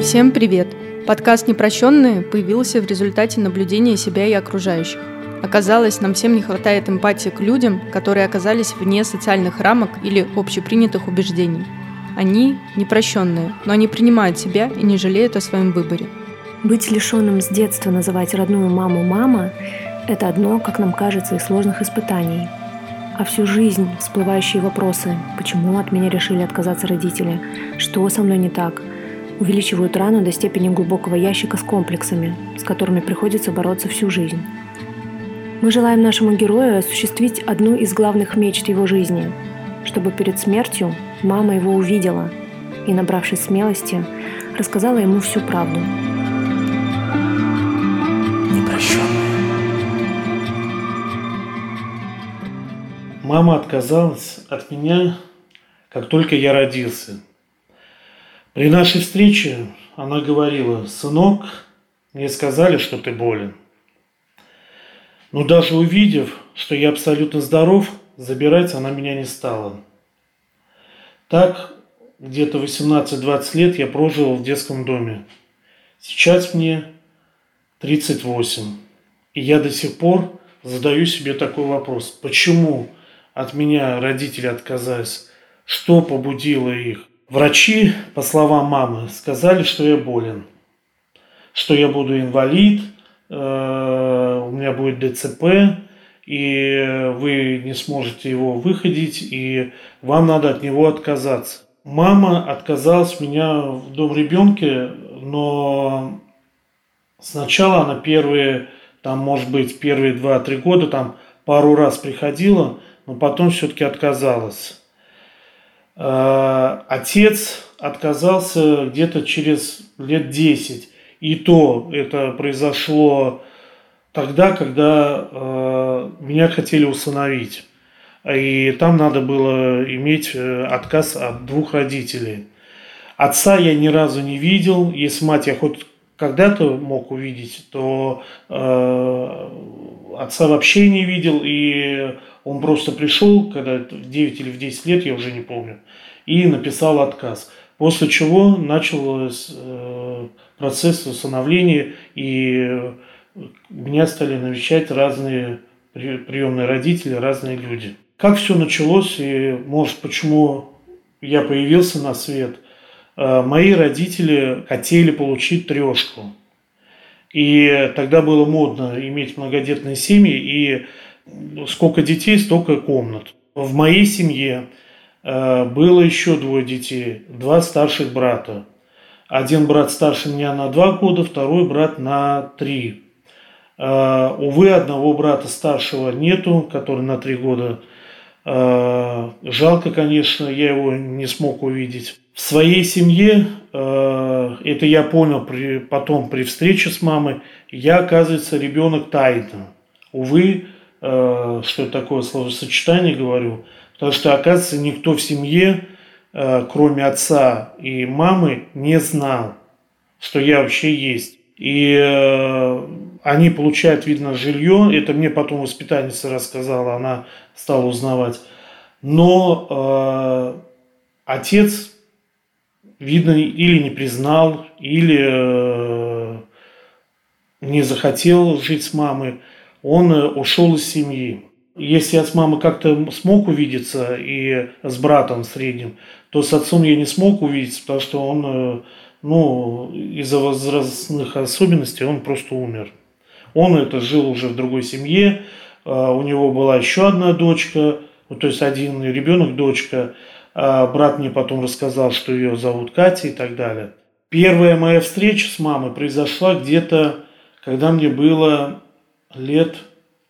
Всем привет! Подкаст «Непрощенные» появился в результате наблюдения себя и окружающих. Оказалось, нам всем не хватает эмпатии к людям, которые оказались вне социальных рамок или общепринятых убеждений. Они непрощенные, но они принимают себя и не жалеют о своем выборе. Быть лишенным с детства называть родную маму «мама» — это одно, как нам кажется, из сложных испытаний. А всю жизнь всплывающие вопросы «почему от меня решили отказаться родители?», «что со мной не так?», увеличивают рану до степени глубокого ящика с комплексами, с которыми приходится бороться всю жизнь. Мы желаем нашему герою осуществить одну из главных мечт его жизни, чтобы перед смертью мама его увидела и, набравшись смелости, рассказала ему всю правду. Мама отказалась от меня, как только я родился – при нашей встрече она говорила, сынок, мне сказали, что ты болен. Но даже увидев, что я абсолютно здоров, забирать она меня не стала. Так, где-то 18-20 лет я прожил в детском доме. Сейчас мне 38. И я до сих пор задаю себе такой вопрос. Почему от меня родители отказались? Что побудило их? Врачи, по словам мамы, сказали, что я болен, что я буду инвалид, э, у меня будет ДЦП, и вы не сможете его выходить, и вам надо от него отказаться. Мама отказалась меня в дом ребенке, но сначала она первые, там, может быть, первые 2-3 года там пару раз приходила, но потом все-таки отказалась. Э, отец отказался где-то через лет 10. И то это произошло тогда, когда э, меня хотели усыновить. И там надо было иметь э, отказ от двух родителей. Отца я ни разу не видел. Если мать я хоть когда-то мог увидеть, то э, отца вообще не видел. И он просто пришел, когда в 9 или в 10 лет, я уже не помню, и написал отказ. После чего начался э, процесс усыновления, и меня стали навещать разные приемные родители, разные люди. Как все началось, и может почему я появился на свет, э, мои родители хотели получить трешку. И тогда было модно иметь многодетные семьи, и сколько детей, столько комнат. В моей семье э, было еще двое детей, два старших брата. Один брат старше меня на два года, второй брат на три. Э, увы, одного брата старшего нету, который на три года. Э, жалко, конечно, я его не смог увидеть. В своей семье, это я понял при, потом при встрече с мамой, я, оказывается, ребенок тайна. Увы, Э, что такое словосочетание говорю, потому что, оказывается, никто в семье, э, кроме отца и мамы, не знал, что я вообще есть. И э, они получают, видно, жилье. Это мне потом воспитательница рассказала, она стала узнавать. Но отец, видно, или не признал, или не захотел жить с мамой он э, ушел из семьи. Если я с мамой как-то смог увидеться и с братом средним, то с отцом я не смог увидеться, потому что он, э, ну, из-за возрастных особенностей он просто умер. Он это жил уже в другой семье, э, у него была еще одна дочка, то есть один ребенок, дочка. А брат мне потом рассказал, что ее зовут Катя и так далее. Первая моя встреча с мамой произошла где-то, когда мне было лет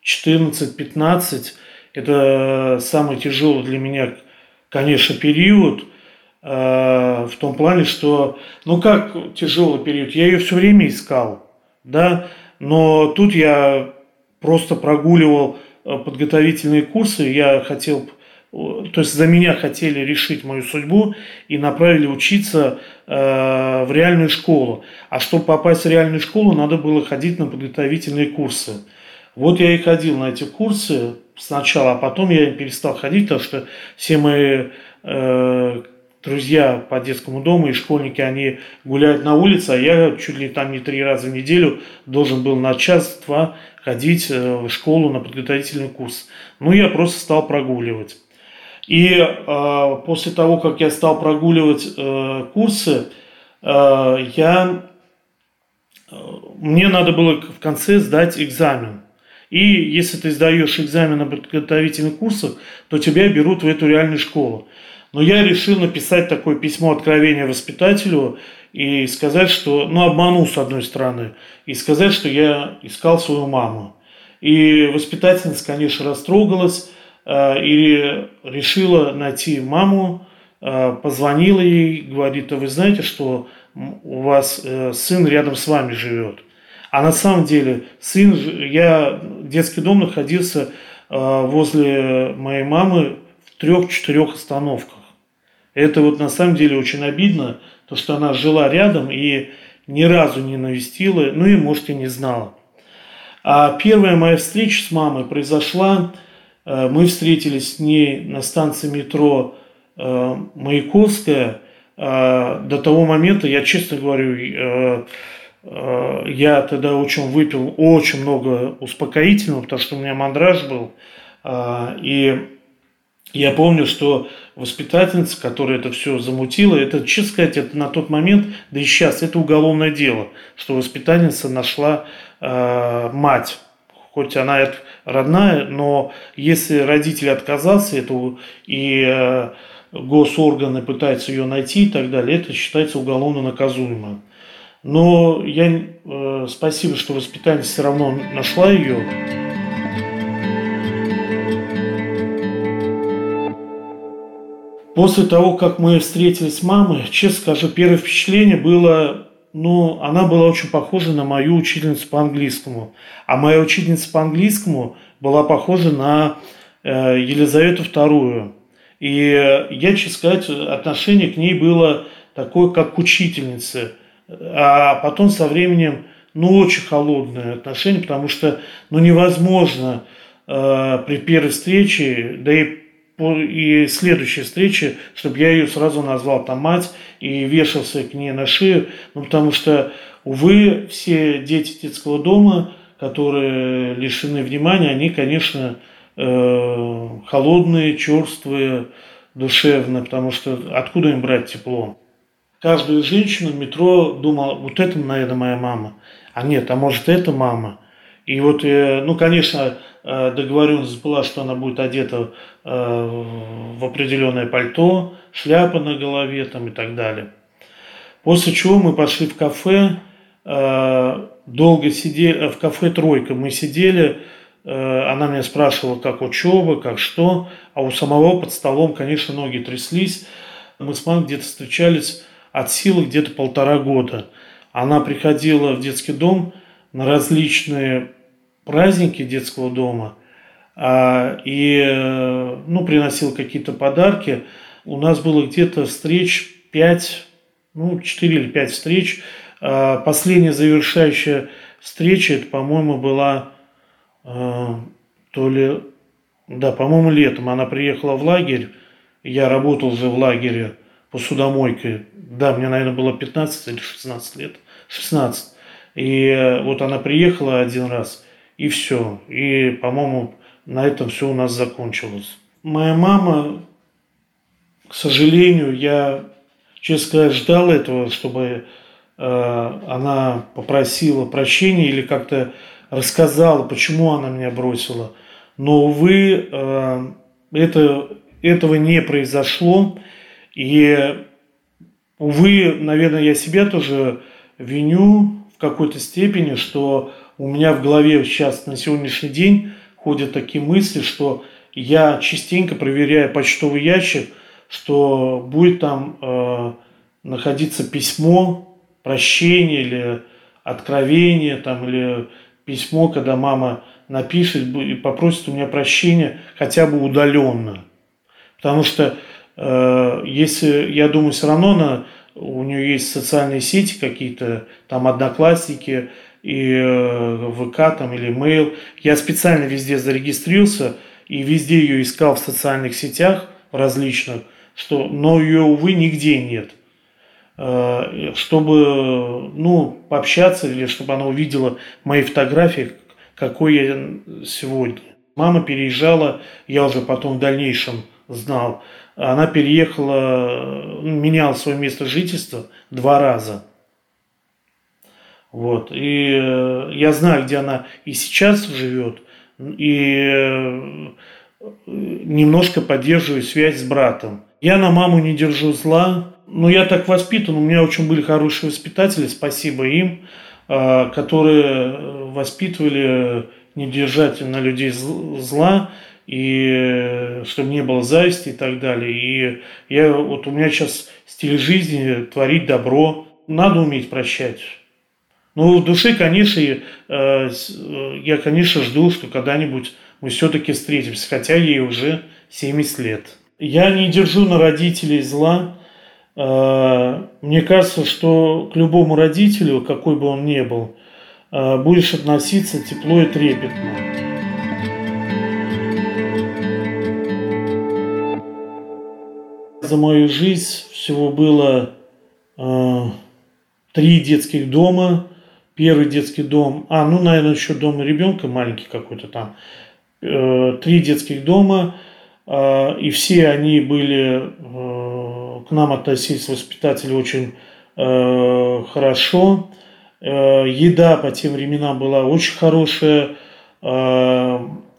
14-15. Это самый тяжелый для меня, конечно, период. Э, в том плане, что, ну как тяжелый период, я ее все время искал, да, но тут я просто прогуливал э, подготовительные курсы, я хотел, то есть за меня хотели решить мою судьбу и направили учиться э, в реальную школу. А чтобы попасть в реальную школу, надо было ходить на подготовительные курсы. Вот я и ходил на эти курсы сначала, а потом я перестал ходить, потому что все мои э, друзья по детскому дому и школьники, они гуляют на улице, а я чуть ли там не три раза в неделю должен был на час-два ходить э, в школу на подготовительный курс. Ну, я просто стал прогуливать. И э, после того, как я стал прогуливать э, курсы, э, я, э, мне надо было в конце сдать экзамен. И если ты сдаешь экзамен на подготовительных курсах, то тебя берут в эту реальную школу. Но я решил написать такое письмо откровения воспитателю и сказать, что, ну, обманул с одной стороны, и сказать, что я искал свою маму. И воспитательница, конечно, растрогалась э, и решила найти маму, э, позвонила ей, говорит, а вы знаете, что у вас э, сын рядом с вами живет. А на самом деле сын, я детский дом находился возле моей мамы в трех-четырех остановках. Это вот на самом деле очень обидно, то что она жила рядом и ни разу не навестила, ну и, может, и не знала. А первая моя встреча с мамой произошла, мы встретились с ней на станции метро э, Маяковская. Э, до того момента, я честно говорю, я тогда очень выпил очень много успокоительного, потому что у меня мандраж был. И я помню, что воспитательница, которая это все замутила, это, честно сказать, это на тот момент, да и сейчас, это уголовное дело, что воспитательница нашла э, мать. Хоть она это родная, но если родитель отказался это, и э, госорганы пытаются ее найти и так далее, это считается уголовно наказуемым. Но я э, спасибо, что воспитательница все равно нашла ее. После того, как мы встретились с мамой, честно скажу, первое впечатление было, ну, она была очень похожа на мою учительницу по английскому. А моя учительница по английскому была похожа на э, Елизавету II. И я, честно сказать, отношение к ней было такое, как к учительнице. А потом со временем, ну, очень холодное отношение, потому что, ну, невозможно э, при первой встрече, да и и следующей встрече, чтобы я ее сразу назвал там мать и вешался к ней на шею, ну, потому что, увы, все дети детского дома, которые лишены внимания, они, конечно, э, холодные, черствые, душевные, потому что откуда им брать тепло? Каждую женщину в метро думала, вот это, наверное, моя мама. А нет, а может, это мама. И вот, э, ну, конечно, договоренность была, что она будет одета э, в определенное пальто, шляпа на голове там и так далее. После чего мы пошли в кафе, э, долго сидели, в кафе «Тройка» мы сидели, она меня спрашивала, как учеба, как что, а у самого под столом, конечно, ноги тряслись. Мы с мамой где-то встречались от силы где-то полтора года. Она приходила в детский дом на различные праздники детского дома а, и ну, приносил какие-то подарки. У нас было где-то встреч 5, ну, 4 или 5 встреч. А, последняя завершающая встреча, это, по-моему, была а, то ли, да, по-моему, летом. Она приехала в лагерь, я работал уже в лагере по судомойке. Да, мне, наверное, было 15 или 16 лет. 16. И вот она приехала один раз – и все. И, по-моему, на этом все у нас закончилось. Моя мама, к сожалению, я, честно сказать, ждал этого, чтобы э, она попросила прощения или как-то рассказала, почему она меня бросила. Но, увы, э, это, этого не произошло. И, увы, наверное, я себя тоже виню в какой-то степени, что у меня в голове сейчас на сегодняшний день ходят такие мысли, что я частенько проверяю почтовый ящик, что будет там э, находиться письмо, прощение или откровение, там, или письмо, когда мама напишет и попросит у меня прощения хотя бы удаленно. Потому что э, если, я думаю, все равно она, у нее есть социальные сети какие-то, там одноклассники, и э, ВК там или mail. Я специально везде зарегистрировался и везде ее искал в социальных сетях различных, что, но ее, увы, нигде нет. Э, чтобы, ну, пообщаться или чтобы она увидела мои фотографии, какой я сегодня. Мама переезжала, я уже потом в дальнейшем знал, она переехала, меняла свое место жительства два раза. Вот. И э, я знаю, где она и сейчас живет, и э, немножко поддерживаю связь с братом. Я на маму не держу зла, но я так воспитан, у меня очень были хорошие воспитатели, спасибо им, э, которые воспитывали не держать на людей зла, и чтобы не было зависти и так далее. И я, вот у меня сейчас стиль жизни творить добро, надо уметь прощать. Ну, в душе, конечно, э, я, конечно, жду, что когда-нибудь мы все-таки встретимся, хотя ей уже 70 лет. Я не держу на родителей зла. Э, мне кажется, что к любому родителю, какой бы он ни был, э, будешь относиться тепло и трепетно. За мою жизнь всего было три детских дома – первый детский дом, а, ну, наверное, еще дом ребенка маленький какой-то там, э, три детских дома, э, и все они были, э, к нам относились воспитатели очень хорошо, еда по тем временам была очень хорошая,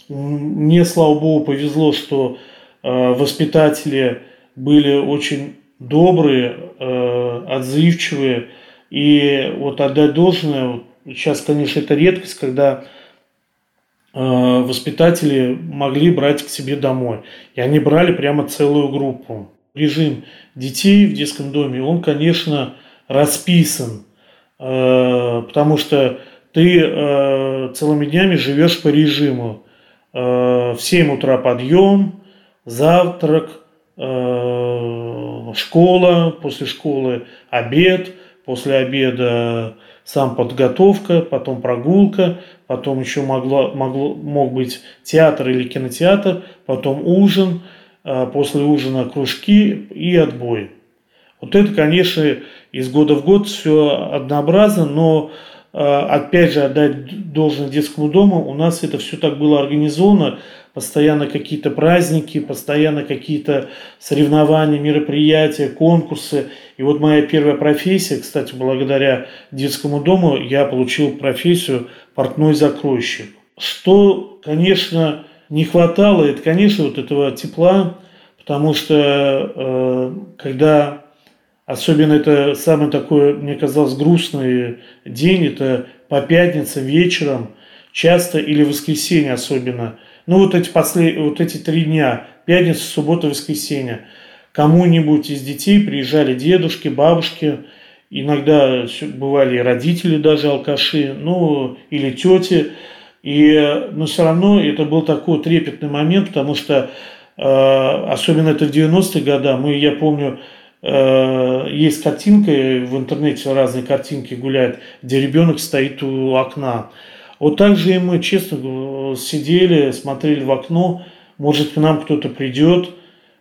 мне, слава богу, повезло, что воспитатели были очень добрые, отзывчивые, и вот отдать должное, сейчас, конечно, это редкость, когда э, воспитатели могли брать к себе домой. И они брали прямо целую группу. Режим детей в детском доме, он, конечно, расписан, э, потому что ты э, целыми днями живешь по режиму. В 7 утра подъем, завтрак, школа, после школы обед – после обеда сам подготовка, потом прогулка, потом еще могло, могло, мог быть театр или кинотеатр, потом ужин, а после ужина кружки и отбой. Вот это, конечно, из года в год все однообразно, но опять же отдать должное детскому дому, у нас это все так было организовано, постоянно какие-то праздники, постоянно какие-то соревнования, мероприятия, конкурсы. И вот моя первая профессия, кстати, благодаря детскому дому, я получил профессию портной закройщик. Что, конечно, не хватало, это, конечно, вот этого тепла, потому что э, когда особенно это самый такой, мне казалось, грустный день, это по пятницам вечером, часто или воскресенье особенно – ну, вот эти, послед... вот эти три дня, пятница, суббота, воскресенье, кому-нибудь из детей приезжали дедушки, бабушки, иногда бывали родители даже алкаши, ну, или тети, и, но все равно это был такой трепетный момент, потому что, э, особенно это в 90-е годы, мы, я помню, есть картинка, в интернете разные картинки гуляют, где ребенок стоит у окна. Вот так же и мы, честно, сидели, смотрели в окно, может, к нам кто-то придет,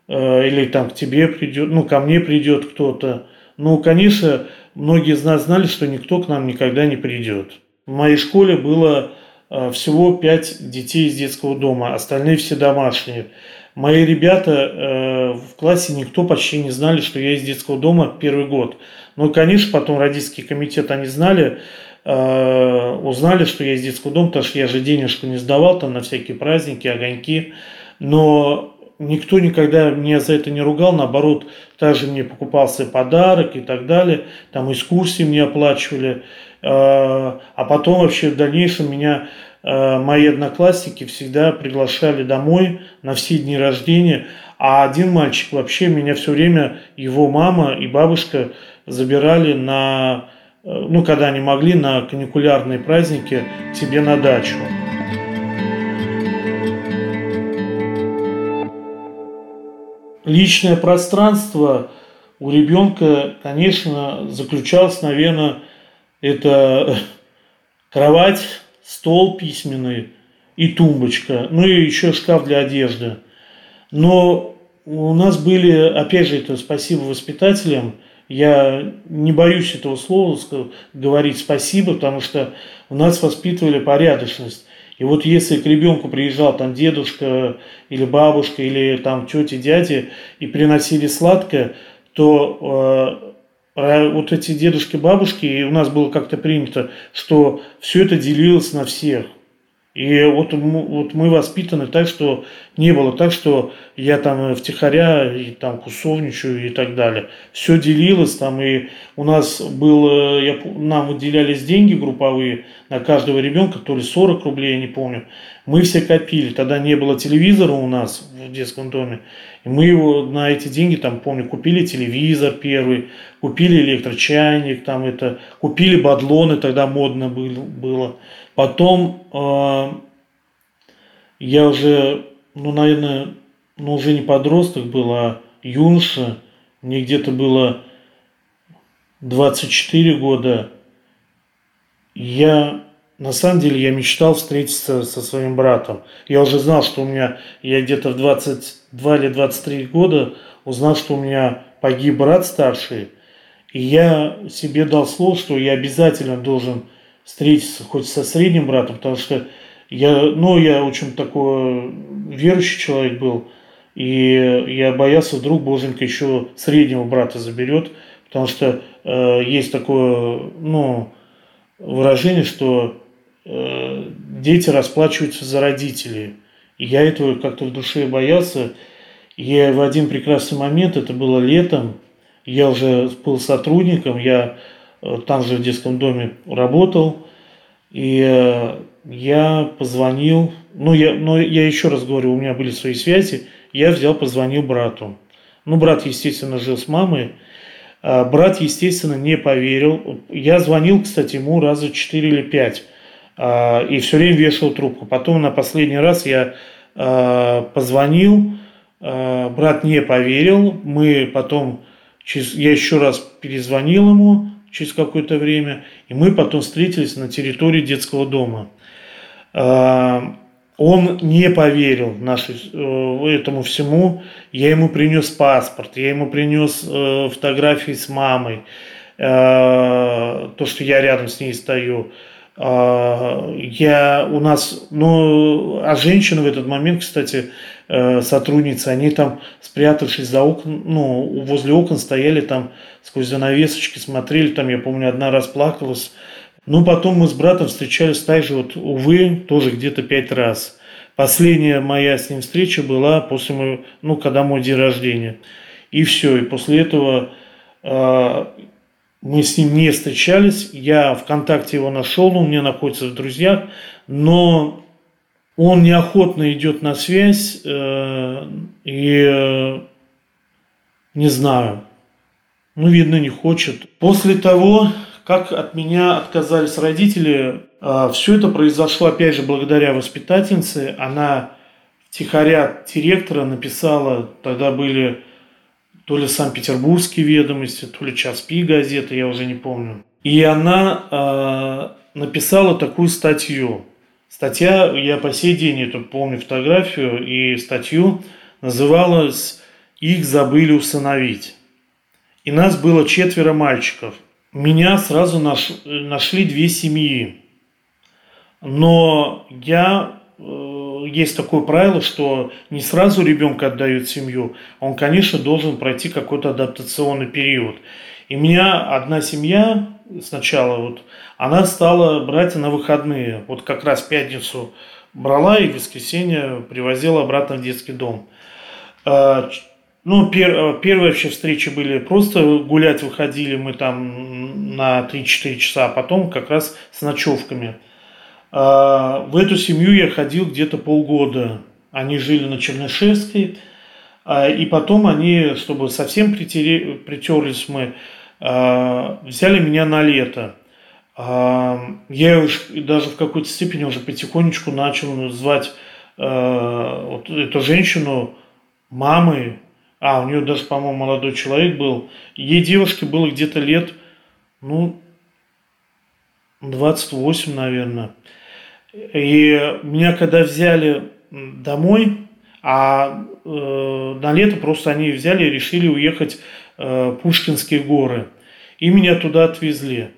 э, или там к тебе придет, ну, ко мне придет кто-то. Ну, конечно, многие из нас знали, что никто к нам никогда не придет. В моей школе было э, всего пять детей из детского дома, остальные все домашние. Мои ребята э, в классе никто почти не знали, что я из детского дома первый год. Ну, конечно, потом родительский комитет они знали, Э, узнали, что я из детского дома, потому что я же денежку не сдавал там на всякие праздники, огоньки. Но никто никогда меня за это не ругал, наоборот, также мне покупался подарок и так далее, там экскурсии мне оплачивали. Э, а потом вообще в дальнейшем меня мои одноклассники всегда приглашали домой на все дни рождения. А один мальчик вообще меня все время, его мама и бабушка забирали на Э, ну, когда они могли, на каникулярные праздники себе на дачу. Личное пространство у ребенка, конечно, заключалось, наверное, это кровать, стол письменный и тумбочка, ну и еще шкаф для одежды. Но у нас были, опять же, это спасибо воспитателям. Я не боюсь этого слова говорить спасибо, потому что у нас воспитывали порядочность. И вот если к ребенку приезжал там дедушка или бабушка или там тети, дяди и приносили сладкое, то э, вот эти дедушки, бабушки, и у нас было как-то принято, что все это делилось на всех. И вот, вот мы воспитаны так, что не было так, что я там втихаря и там кусовничаю и так далее. Все делилось там, и у нас было, я, нам выделялись деньги групповые на каждого ребенка, то ли 40 рублей, я не помню. Мы все копили, тогда не было телевизора у нас в детском доме. И мы его на эти деньги, там, помню, купили телевизор первый, купили электрочайник, там это, купили бадлоны, тогда модно было. Потом э, я уже, ну, наверное, ну, уже не подросток был, а юноша. Мне где-то было 24 года. Я, на самом деле, я мечтал встретиться со своим братом. Я уже знал, что у меня, я где-то в 22 или 23 года узнал, что у меня погиб брат старший. И я себе дал слово, что я обязательно должен встретиться хоть со средним братом, потому что я, ну, я очень такой верующий человек был, и я боялся, вдруг Боженька еще среднего брата заберет, потому что э, есть такое, ну, выражение, что э, дети расплачиваются за родителей. И я этого как-то в душе боялся. И в один прекрасный момент, это было летом, я уже был сотрудником, я там же в детском доме работал, и э, я позвонил, ну я, но я еще раз говорю, у меня были свои связи, я взял, позвонил брату. Ну, брат, естественно, жил с мамой, а брат, естественно, не поверил. Я звонил, кстати, ему раза 4 или 5, а, и все время вешал трубку. Потом на последний раз я а, позвонил, брат не поверил, мы потом, я еще раз перезвонил ему, через какое-то время, и мы потом встретились на территории детского дома. А, он не поверил нашей, э, этому всему. Я ему принес паспорт, я ему принес э, фотографии с мамой, э, то, что я рядом с ней стою. А, я у нас, ну, а женщины в этот момент, кстати, Э, сотрудницы, они там, спрятавшись за окон, ну, возле окон стояли там, сквозь занавесочки смотрели, там, я помню, одна расплакалась. Ну, потом мы с братом встречались также, вот, увы, тоже где-то пять раз. Последняя моя с ним встреча была после моего, ну, когда мой день рождения. И все, и после этого э, мы с ним не встречались. Я ВКонтакте его нашел, он меня находится в друзьях, но он неохотно идет на связь э, и э, не знаю, ну, видно, не хочет. После того, как от меня отказались родители, э, все это произошло, опять же, благодаря воспитательнице. Она втихаря директора написала, тогда были то ли Санкт-Петербургские ведомости, то ли час пи газеты, я уже не помню. И она э, написала такую статью. Статья, я по сей день эту помню фотографию и статью, называлась «Их забыли усыновить». И нас было четверо мальчиков. Меня сразу наш, нашли две семьи. Но я э, есть такое правило, что не сразу ребенка отдают в семью, он, конечно, должен пройти какой-то адаптационный период. И меня одна семья сначала, вот, она стала брать на выходные. Вот как раз пятницу брала и в воскресенье привозила обратно в детский дом. А, ну, пер, первые вообще встречи были просто гулять выходили мы там на 3-4 часа, а потом как раз с ночевками. А, в эту семью я ходил где-то полгода. Они жили на Чернышевской. А, и потом они, чтобы совсем притерлись мы, а, взяли меня на лето. Я уж даже в какой-то степени уже потихонечку начал звать вот эту женщину мамой. А, у нее даже, по-моему, молодой человек был. Ей девушке было где-то лет, ну, 28, наверное. И меня когда взяли домой, а на лето просто они взяли и решили уехать в Пушкинские горы. И меня туда отвезли.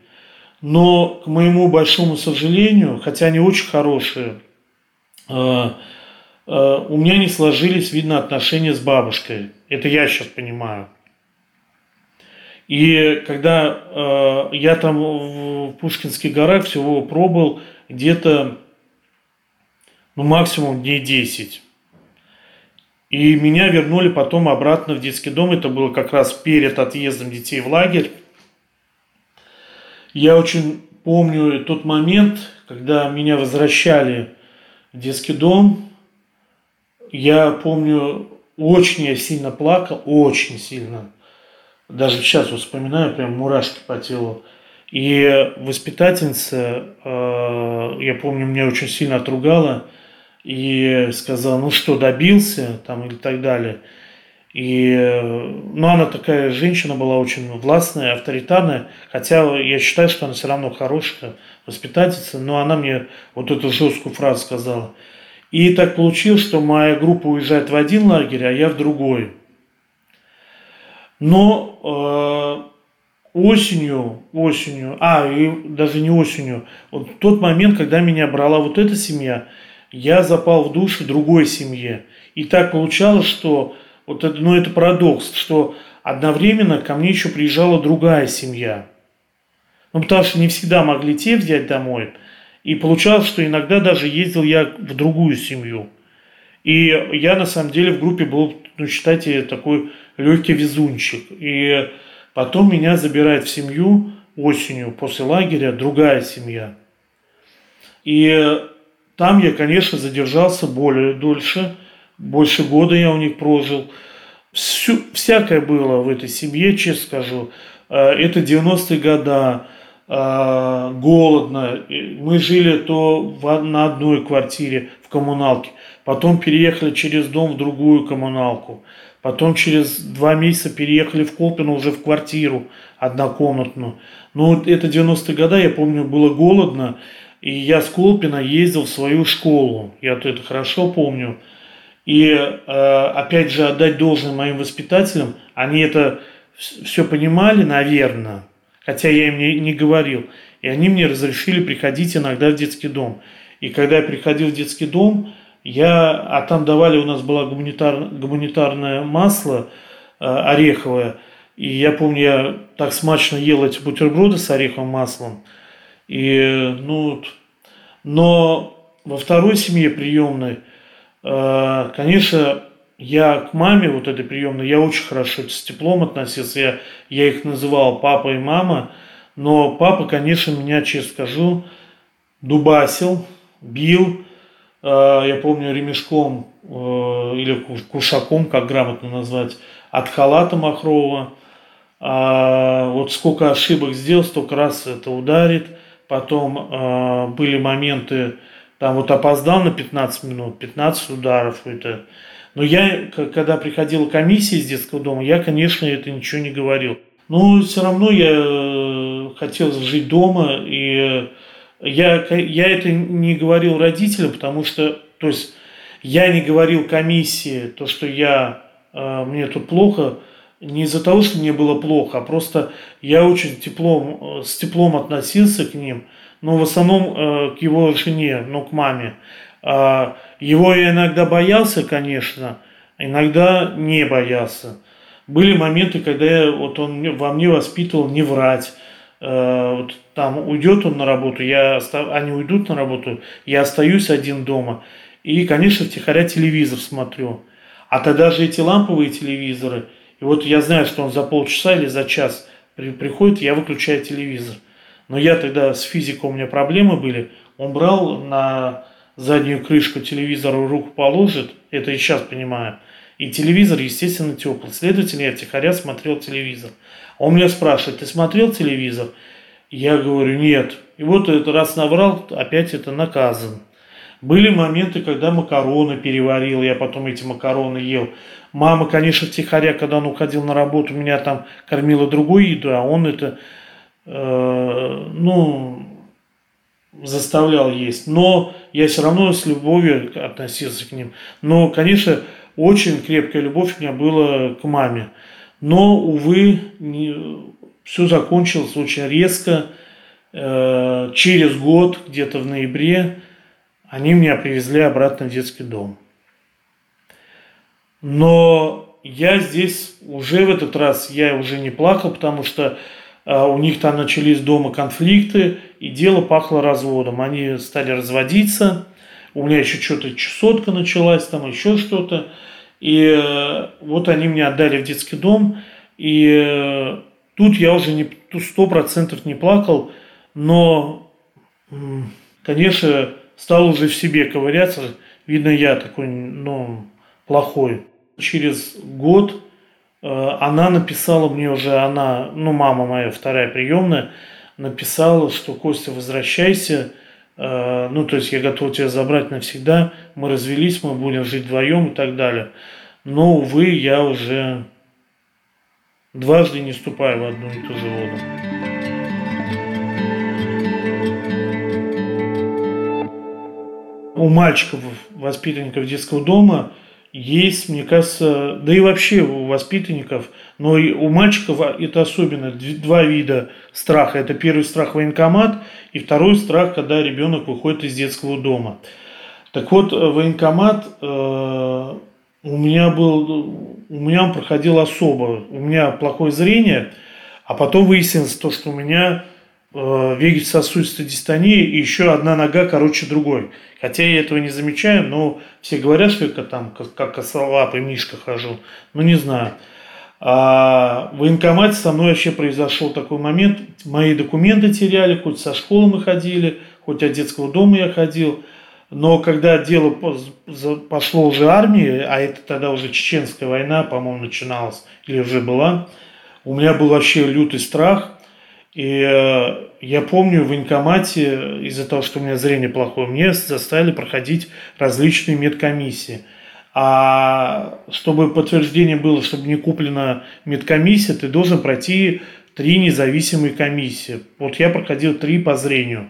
Но, к моему большому сожалению, хотя они очень хорошие, у меня не сложились, видно, отношения с бабушкой. Это я сейчас понимаю. И когда э, я там в Пушкинских горах всего пробыл где-то ну, максимум дней 10. И меня вернули потом обратно в детский дом. Это было как раз перед отъездом детей в лагерь. Я очень помню тот момент, когда меня возвращали в детский дом. Я помню, очень я сильно плакал, очень сильно даже сейчас вспоминаю, прям мурашки по телу. И воспитательница, э, я помню, меня очень сильно отругала и сказала, ну что, добился, там, или так далее. И, ну, она такая женщина была очень властная, авторитарная, хотя я считаю, что она все равно хорошая воспитательница, но она мне вот эту жесткую фразу сказала. И так получилось, что моя группа уезжает в один лагерь, а я в другой. Но э, осенью, осенью, а, и даже не осенью, вот тот момент, когда меня брала вот эта семья, я запал в душу другой семье. И так получалось, что, вот это, ну это парадокс, что одновременно ко мне еще приезжала другая семья. Ну, потому что не всегда могли те взять домой. И получалось, что иногда даже ездил я в другую семью. И я на самом деле в группе был, ну, считайте, такой легкий везунчик. И потом меня забирает в семью осенью после лагеря другая семья. И там я, конечно, задержался более дольше, больше года я у них прожил. Всю, всякое было в этой семье, честно скажу. Э, это 90-е годы, э, голодно. Мы жили то на одной квартире в коммуналке, потом переехали через дом в другую коммуналку. Потом через два месяца переехали в Колпино уже в квартиру однокомнатную. Но вот это 90-е годы, я помню, было голодно. И я с Колпина ездил в свою школу. Я это хорошо помню. И э, опять же отдать должное моим воспитателям. Они это все понимали, наверное. Хотя я им не, не говорил. И они мне разрешили приходить иногда в детский дом. И когда я приходил в детский дом, я, а там давали, у нас было гуманитар, гуманитарное масло э, ореховое. И я помню, я так смачно ел эти бутерброды с ореховым маслом. И, ну, но во второй семье приемной, э, конечно, я к маме вот этой приемной, я очень хорошо с теплом относился. Я, я их называл папа и мама. Но папа, конечно, меня, честно скажу, дубасил, бил, Э, я помню, ремешком э, или кушаком, как грамотно назвать, от халата махрового. А вот сколько ошибок сделал, столько раз это ударит. Потом э, были моменты, там вот опоздал на 15 минут, 15 ударов. Это. Но я, когда приходила комиссия из детского дома, я, конечно, это ничего не говорил. Но все равно я хотел жить дома и я, я это не говорил родителям, потому что, то есть, я не говорил комиссии, то, что я, э, мне тут плохо, не из-за того, что мне было плохо, а просто я очень теплом, э, с теплом относился к ним, но в основном э, к его жене, ну, к маме. Э, его я иногда боялся, конечно, иногда не боялся. Были моменты, когда я, вот он во мне воспитывал не врать, Э, вот там уйдет он на работу, я, они уйдут на работу, я остаюсь один дома. И, конечно, втихаря телевизор смотрю. А тогда же эти ламповые телевизоры, и вот я знаю, что он за полчаса или за час приходит, я выключаю телевизор. Но я тогда с физикой у меня проблемы были. Он брал на заднюю крышку телевизора руку положит, это и сейчас понимаю. И телевизор, естественно, теплый. Следовательно, я втихаря смотрел телевизор. Он меня спрашивает, ты смотрел телевизор? Я говорю, нет. И вот этот раз наврал, опять это наказан. Были моменты, когда макароны переварил, я потом эти макароны ел. Мама, конечно, втихаря, когда он уходил на работу, меня там кормила другой еду, а он это, э, ну, заставлял есть. Но я все равно с любовью относился к ним. Но, конечно, очень крепкая любовь у меня была к маме. Но, увы, не, все закончилось очень резко. Э, через год, где-то в ноябре, они меня привезли обратно в детский дом. Но я здесь уже в этот раз, я уже не плакал, потому что а, у них там начались дома конфликты, и дело пахло разводом. Они стали разводиться, у меня еще что-то чесотка началась, там еще что-то. И э, вот они меня отдали в детский дом, и э, тут я уже не сто процентов не плакал, но, конечно, стал уже в себе ковыряться. Видно, я такой, ну, плохой. Через год э, она написала мне уже, она, ну, мама моя, вторая приемная, написала, что Костя, возвращайся, э, ну, то есть я готов тебя забрать навсегда, мы развелись, мы будем жить вдвоем и так далее. Но, увы, я уже дважды не ступаю в одну и ту же воду. У мальчиков, воспитанников детского дома, есть, мне кажется, да и вообще у воспитанников, но и у мальчиков это особенно два вида страха. Это первый страх военкомат и второй страх, когда ребенок выходит из детского дома. Так вот, военкомат э, у меня был, у меня он проходил особо. У меня плохое зрение, а потом выяснилось то, что у меня э, вегетососудистая дистония и еще одна нога короче другой. Хотя я этого не замечаю, но все говорят, что я там как косолапый мишка хожу. Ну, не знаю. А в военкомате со мной вообще произошел такой момент. Мои документы теряли, хоть со школы мы ходили, хоть от детского дома я ходил. Но когда дело пошло уже армии, а это тогда уже чеченская война, по-моему, начиналась или уже была, у меня был вообще лютый страх. И э, я помню в военкомате, из-за того, что у меня зрение плохое, мне заставили проходить различные медкомиссии. А чтобы подтверждение было, чтобы не куплена медкомиссия, ты должен пройти три независимые комиссии. Вот я проходил три по зрению.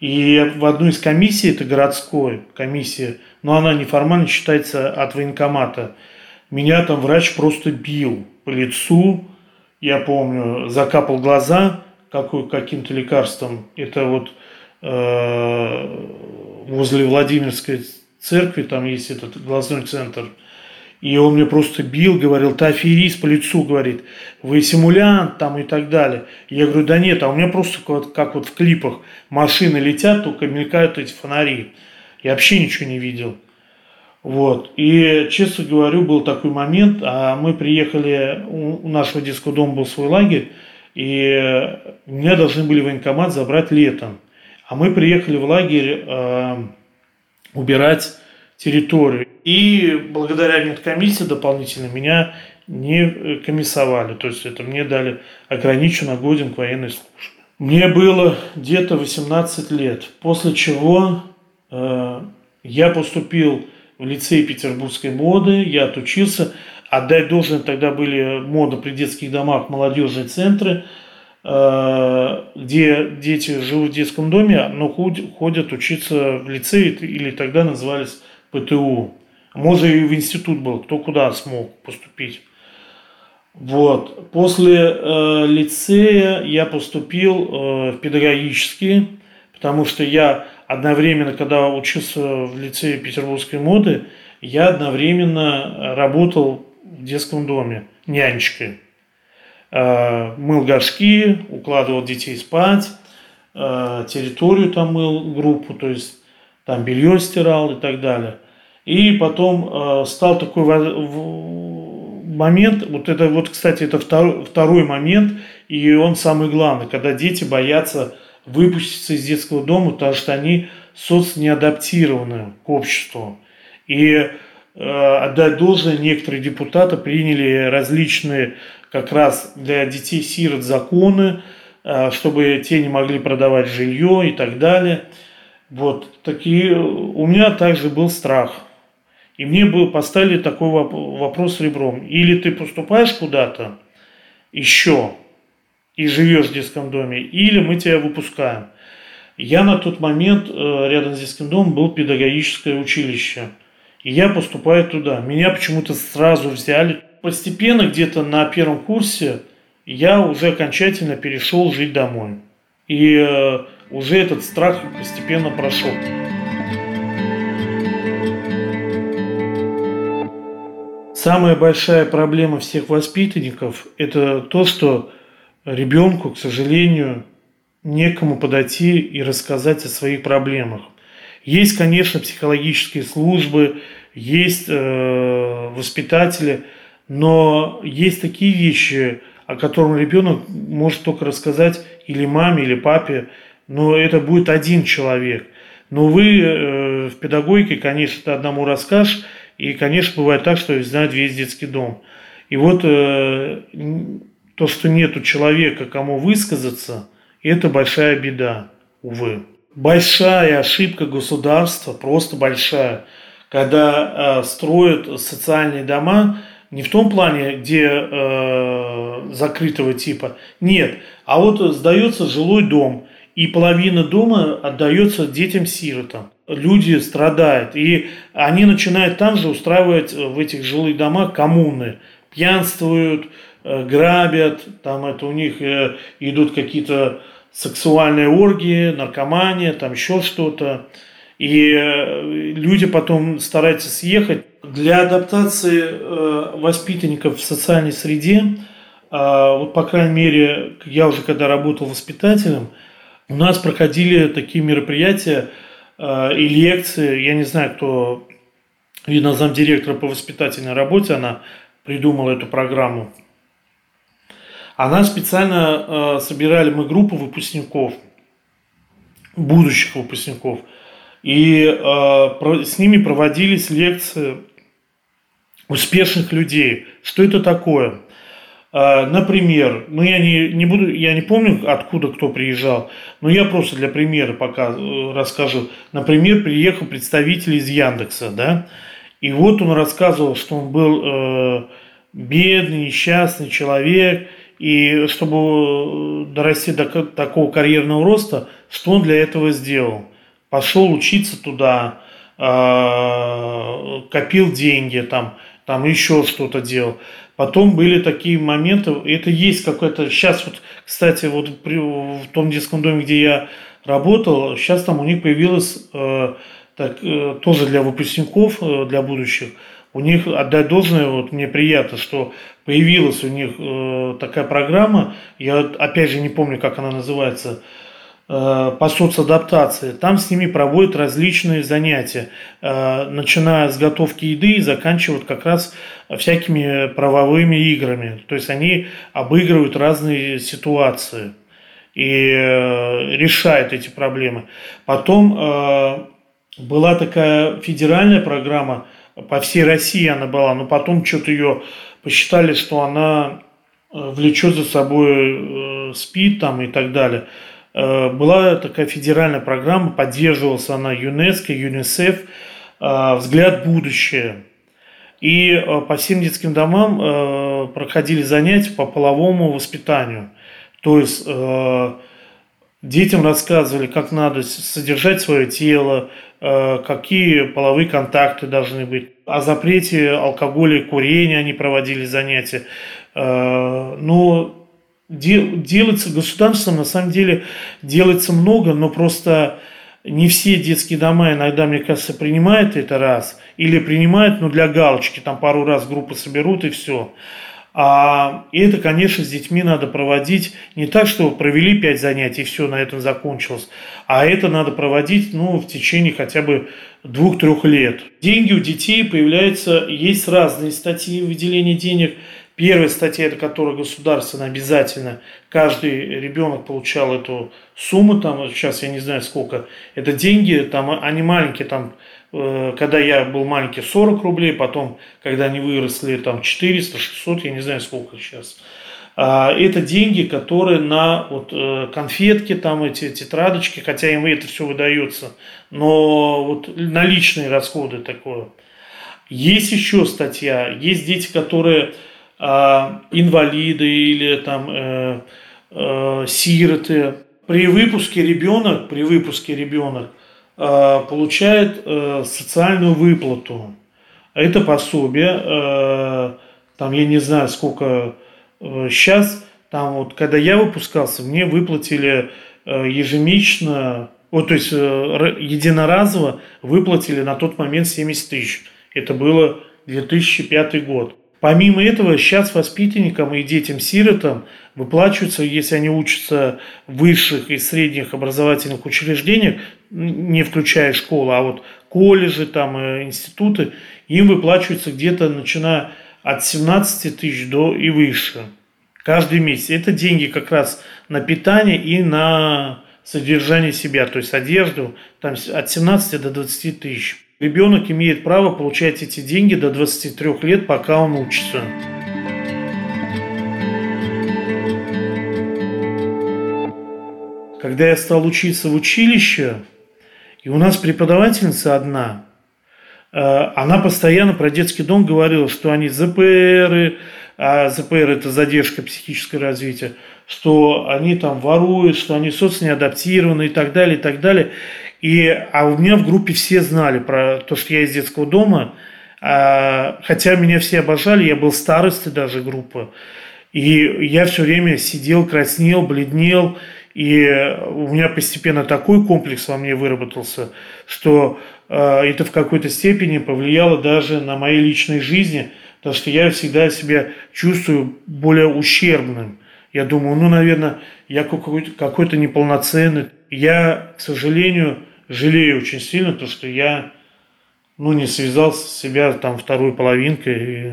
И в одну из комиссий, это городской комиссия, но она неформально считается от военкомата, меня там врач просто бил по лицу, я помню, закапал глаза какой, каким-то лекарством. Это вот э, возле Владимирской церкви, там есть этот глазной центр. И он мне просто бил, говорил, ты аферист по лицу, говорит, вы симулянт там и так далее. Я говорю, да нет, а у меня просто вот, как вот в клипах машины летят, только мелькают эти фонари. Я вообще ничего не видел. Вот. И, честно говорю, был такой момент, а мы приехали, у нашего детского дома был свой лагерь, и меня должны были военкомат забрать летом. А мы приехали в лагерь э, убирать территорию. И благодаря медкомиссии дополнительно меня не комиссовали. То есть это мне дали ограниченно годен к военной службе. Мне было где-то 18 лет, после чего э, я поступил в лицей петербургской моды, я отучился. Отдать должное, тогда были моды при детских домах, молодежные центры, э, где дети живут в детском доме, но ходят учиться в лицей, или тогда назывались ПТУ. Может, и в институт был, кто куда смог поступить. Вот. После э, лицея я поступил э, в педагогический, потому что я одновременно, когда учился в лицее петербургской моды, я одновременно работал в детском доме нянечкой. Э, мыл горшки, укладывал детей спать, э, территорию там мыл, группу, то есть там белье стирал и так далее. И потом э, стал такой момент, вот это вот, кстати, это второй, второй момент, и он самый главный, когда дети боятся выпуститься из детского дома, потому что они соцнеадаптированы к обществу. И э, отдать должное, некоторые депутаты приняли различные как раз для детей-сирот законы, э, чтобы те не могли продавать жилье и так далее. Вот такие. У меня также был страх. И мне бы поставили такой вопрос ребром. Или ты поступаешь куда-то еще, и живешь в детском доме, или мы тебя выпускаем. Я на тот момент э, рядом с детским домом был педагогическое училище. и я поступаю туда. Меня почему-то сразу взяли. Постепенно, где-то на первом курсе, я уже окончательно перешел жить домой. И э, уже этот страх постепенно прошел. Самая большая проблема всех воспитанников – это то, что ребенку, к сожалению, некому подойти и рассказать о своих проблемах. Есть, конечно, психологические службы, есть э, воспитатели, но есть такие вещи, о которых ребенок может только рассказать или маме, или папе, но это будет один человек. Но вы э, в педагогике, конечно, ты одному расскажешь, и, конечно, бывает так, что знает весь детский дом. И вот э, то, что нету человека, кому высказаться, это большая беда, увы. Большая ошибка государства, просто большая, когда э, строят социальные дома не в том плане, где э, закрытого типа, нет, а вот сдается жилой дом, и половина дома отдается детям-сиротам люди страдают. И они начинают там же устраивать э, в этих жилых домах коммуны. Пьянствуют, грабят, там это у них э, идут какие-то сексуальные оргии, наркомания, там еще что-то. И люди потом стараются съехать. Для адаптации воспитанников в социальной среде, вот по крайней мере, я уже когда работал воспитателем, у нас проходили такие мероприятия, Э, и лекции. Я не знаю, кто, видно, замдиректора по воспитательной работе, она придумала эту программу. Она специально э, собирали мы группу выпускников, будущих выпускников, и э, с ними проводились лекции успешных людей. Что это такое? А, например, ну я не, не буду, я не помню, откуда кто приезжал, но я просто для примера пока э, расскажу. Например, приехал представитель из Яндекса, да, и вот он рассказывал, что он был э, бедный, несчастный человек, и чтобы э, дорасти до такого карьерного роста, что он для этого сделал? Пошел учиться туда, э, копил деньги, там, там еще что-то делал. Потом были такие моменты, это есть какой-то, сейчас вот, кстати, вот при, в том детском доме, где я работал, сейчас там у них появилось э, так, э, тоже для выпускников, э, для будущих, у них отдать должное, вот мне приятно, что появилась у них э, такая программа, я опять же не помню, как она называется, Э, по соцадаптации. Там с ними проводят различные занятия, э, начиная с готовки еды и заканчивают как раз всякими правовыми играми. То есть они обыгрывают разные ситуации и э, решают эти проблемы. Потом была такая федеральная программа, по всей России она была, но потом что-то ее посчитали, что она влечет за собой СПИД там и так далее. Э, была такая федеральная программа, поддерживалась она ЮНЕСКО, ЮНИСЕФ, э, «Взгляд в будущее». И э, по всем детским домам проходили занятия по половому воспитанию. То есть детям рассказывали, как надо содержать свое тело, какие половые контакты должны быть. О запрете алкоголя и курения они проводили занятия. Но делается государством, на самом деле делается много, но просто не все детские дома иногда, мне кажется, принимают это раз. Или принимают, но для галочки, там пару раз группы соберут и все. А и это, конечно, с детьми надо проводить не так, что провели пять занятий и все, на этом закончилось. А это надо проводить ну, в течение хотя бы двух-трех лет. Деньги у детей появляются, есть разные статьи выделения денег – Первая статья, это которая государственно обязательно, каждый ребенок получал эту сумму, там, сейчас я не знаю сколько, это деньги, там, они маленькие, там, когда я был маленький, 40 рублей, потом, когда они выросли, там, 400, 600, я не знаю сколько сейчас. А, это деньги, которые на вот, э, конфетки, там, эти тетрадочки, хотя им это все выдается, но вот наличные расходы такое. Есть еще статья, есть дети, которые а, инвалиды или там э, э, сироты. При выпуске ребенок, при выпуске ребенок э, получает э, социальную выплату. это пособие, э, там я не знаю сколько сейчас, там вот когда я выпускался, мне выплатили ежемесячно, вот, то есть единоразово выплатили на тот момент 70 тысяч. Это было 2005 год. Помимо этого, сейчас воспитанникам и детям-сиротам выплачиваются, если они учатся в высших и средних образовательных учреждениях, не включая школу, а вот колледжи, там, э, институты, им выплачиваются где-то начиная от 17 тысяч до и выше каждый месяц. Это деньги как раз на питание и на содержание себя, то есть одежду, там от 17 до 20 тысяч. Ребенок имеет право получать эти деньги до 23 лет, пока он учится. Когда я стал учиться в училище, и у нас преподавательница одна, э, она постоянно про детский дом говорила, что они ЗПРы, а ЗПР это задержка психического развития, что они там воруют, что они соцнеадаптированы и так далее, и так далее. И, а у меня в группе все знали про то, что я из детского дома, а, хотя меня все обожали, я был старостой даже группы. И я все время сидел, краснел, бледнел, и у меня постепенно такой комплекс во мне выработался, что э, это в какой-то степени повлияло даже на моей личной жизни, потому что я всегда себя чувствую более ущербным. Я думаю, ну, наверное, я какой-то, какой-то неполноценный. Я, к сожалению, жалею очень сильно, то, что я ну, не связал себя там второй половинкой. И,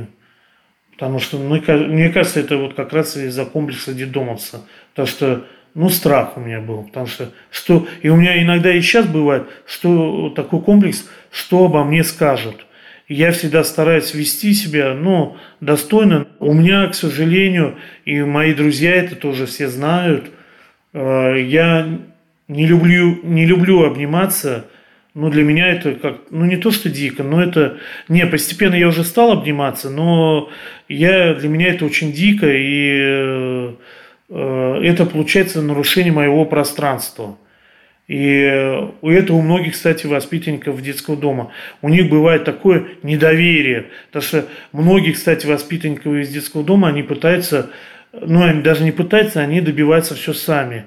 потому что, ну, мне кажется, это вот как раз из-за комплекса детдомовца. Потому что, ну, страх у меня был. Потому что, что, и у меня иногда и сейчас бывает, что такой комплекс, что обо мне скажут. я всегда стараюсь вести себя, ну, достойно. У меня, к сожалению, и мои друзья это тоже все знают, э, я не люблю, не люблю обниматься, ну, для меня это как, ну, не то, что дико, но это, не, постепенно я уже стал обниматься, но я, для меня это очень дико, и э, это получается нарушение моего пространства. И у этого у многих, кстати, воспитанников детского дома. У них бывает такое недоверие. Потому что многие, кстати, воспитанников из детского дома, они пытаются, ну, они даже не пытаются, они добиваются все сами.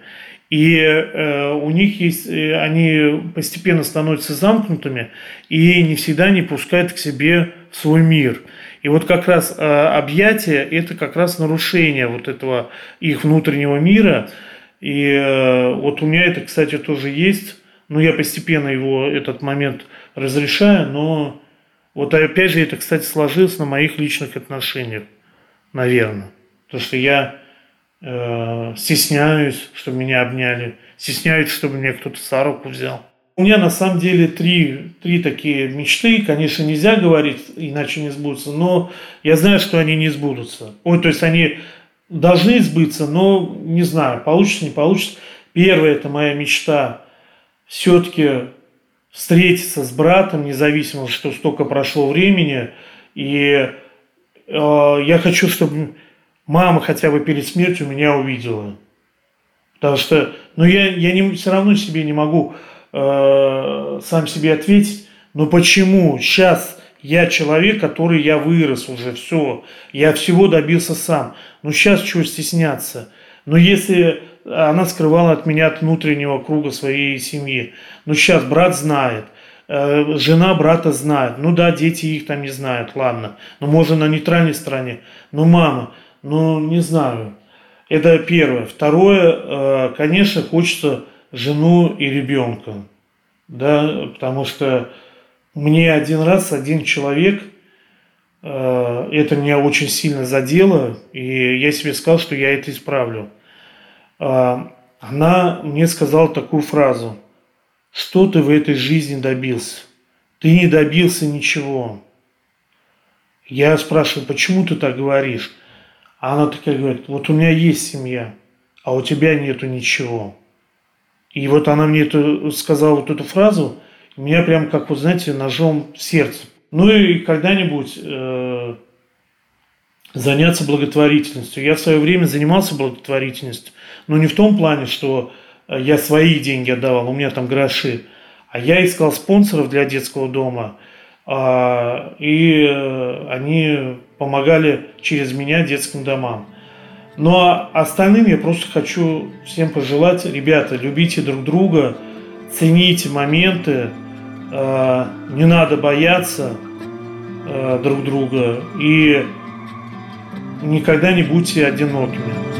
И э, у них есть, э, они постепенно становятся замкнутыми и не всегда не пускают к себе свой мир. И вот как раз э, объятие – это как раз нарушение вот этого их внутреннего мира. И э, вот у меня это, кстати, тоже есть. Но я постепенно его, этот момент разрешаю. Но вот опять же это, кстати, сложилось на моих личных отношениях, наверное. Потому что я э, стесняюсь, чтобы меня обняли, стесняюсь, чтобы меня кто-то за руку взял. У меня на самом деле три, три такие мечты. Конечно, нельзя говорить, иначе не сбудутся, но я знаю, что они не сбудутся. Ой, то есть они должны сбыться, но не знаю, получится, не получится. Первая это моя мечта все-таки встретиться с братом, независимо, что столько прошло времени. И э, я хочу, чтобы мама хотя бы перед смертью меня увидела. Потому что, ну, я, я не, все равно себе не могу э, сам себе ответить, но почему сейчас я человек, который я вырос уже, все, я всего добился сам. Ну, сейчас чего стесняться? Но если она скрывала от меня от внутреннего круга своей семьи, ну, сейчас брат знает, э, жена брата знает, ну да, дети их там не знают, ладно, но можно на нейтральной стороне, но мама – ну, не знаю. Это первое. Второе, э, конечно, хочется жену и ребенка. Да, потому что мне один раз один человек, э, это меня очень сильно задело, и я себе сказал, что я это исправлю. Э, она мне сказала такую фразу. Что ты в этой жизни добился? Ты не добился ничего. Я спрашиваю, почему ты так говоришь? А она такая говорит, вот у меня есть семья, а у тебя нету ничего. И вот она мне это, сказала вот эту фразу, меня прям как, вот знаете, ножом в сердце. Ну и когда-нибудь э, заняться благотворительностью. Я в свое время занимался благотворительностью, но не в том плане, что я свои деньги отдавал, у меня там гроши, а я искал спонсоров для детского дома, а, и они помогали через меня детским домам. Ну а остальным я просто хочу всем пожелать, ребята, любите друг друга, цените моменты, а, не надо бояться друг друга и никогда не будьте одинокими.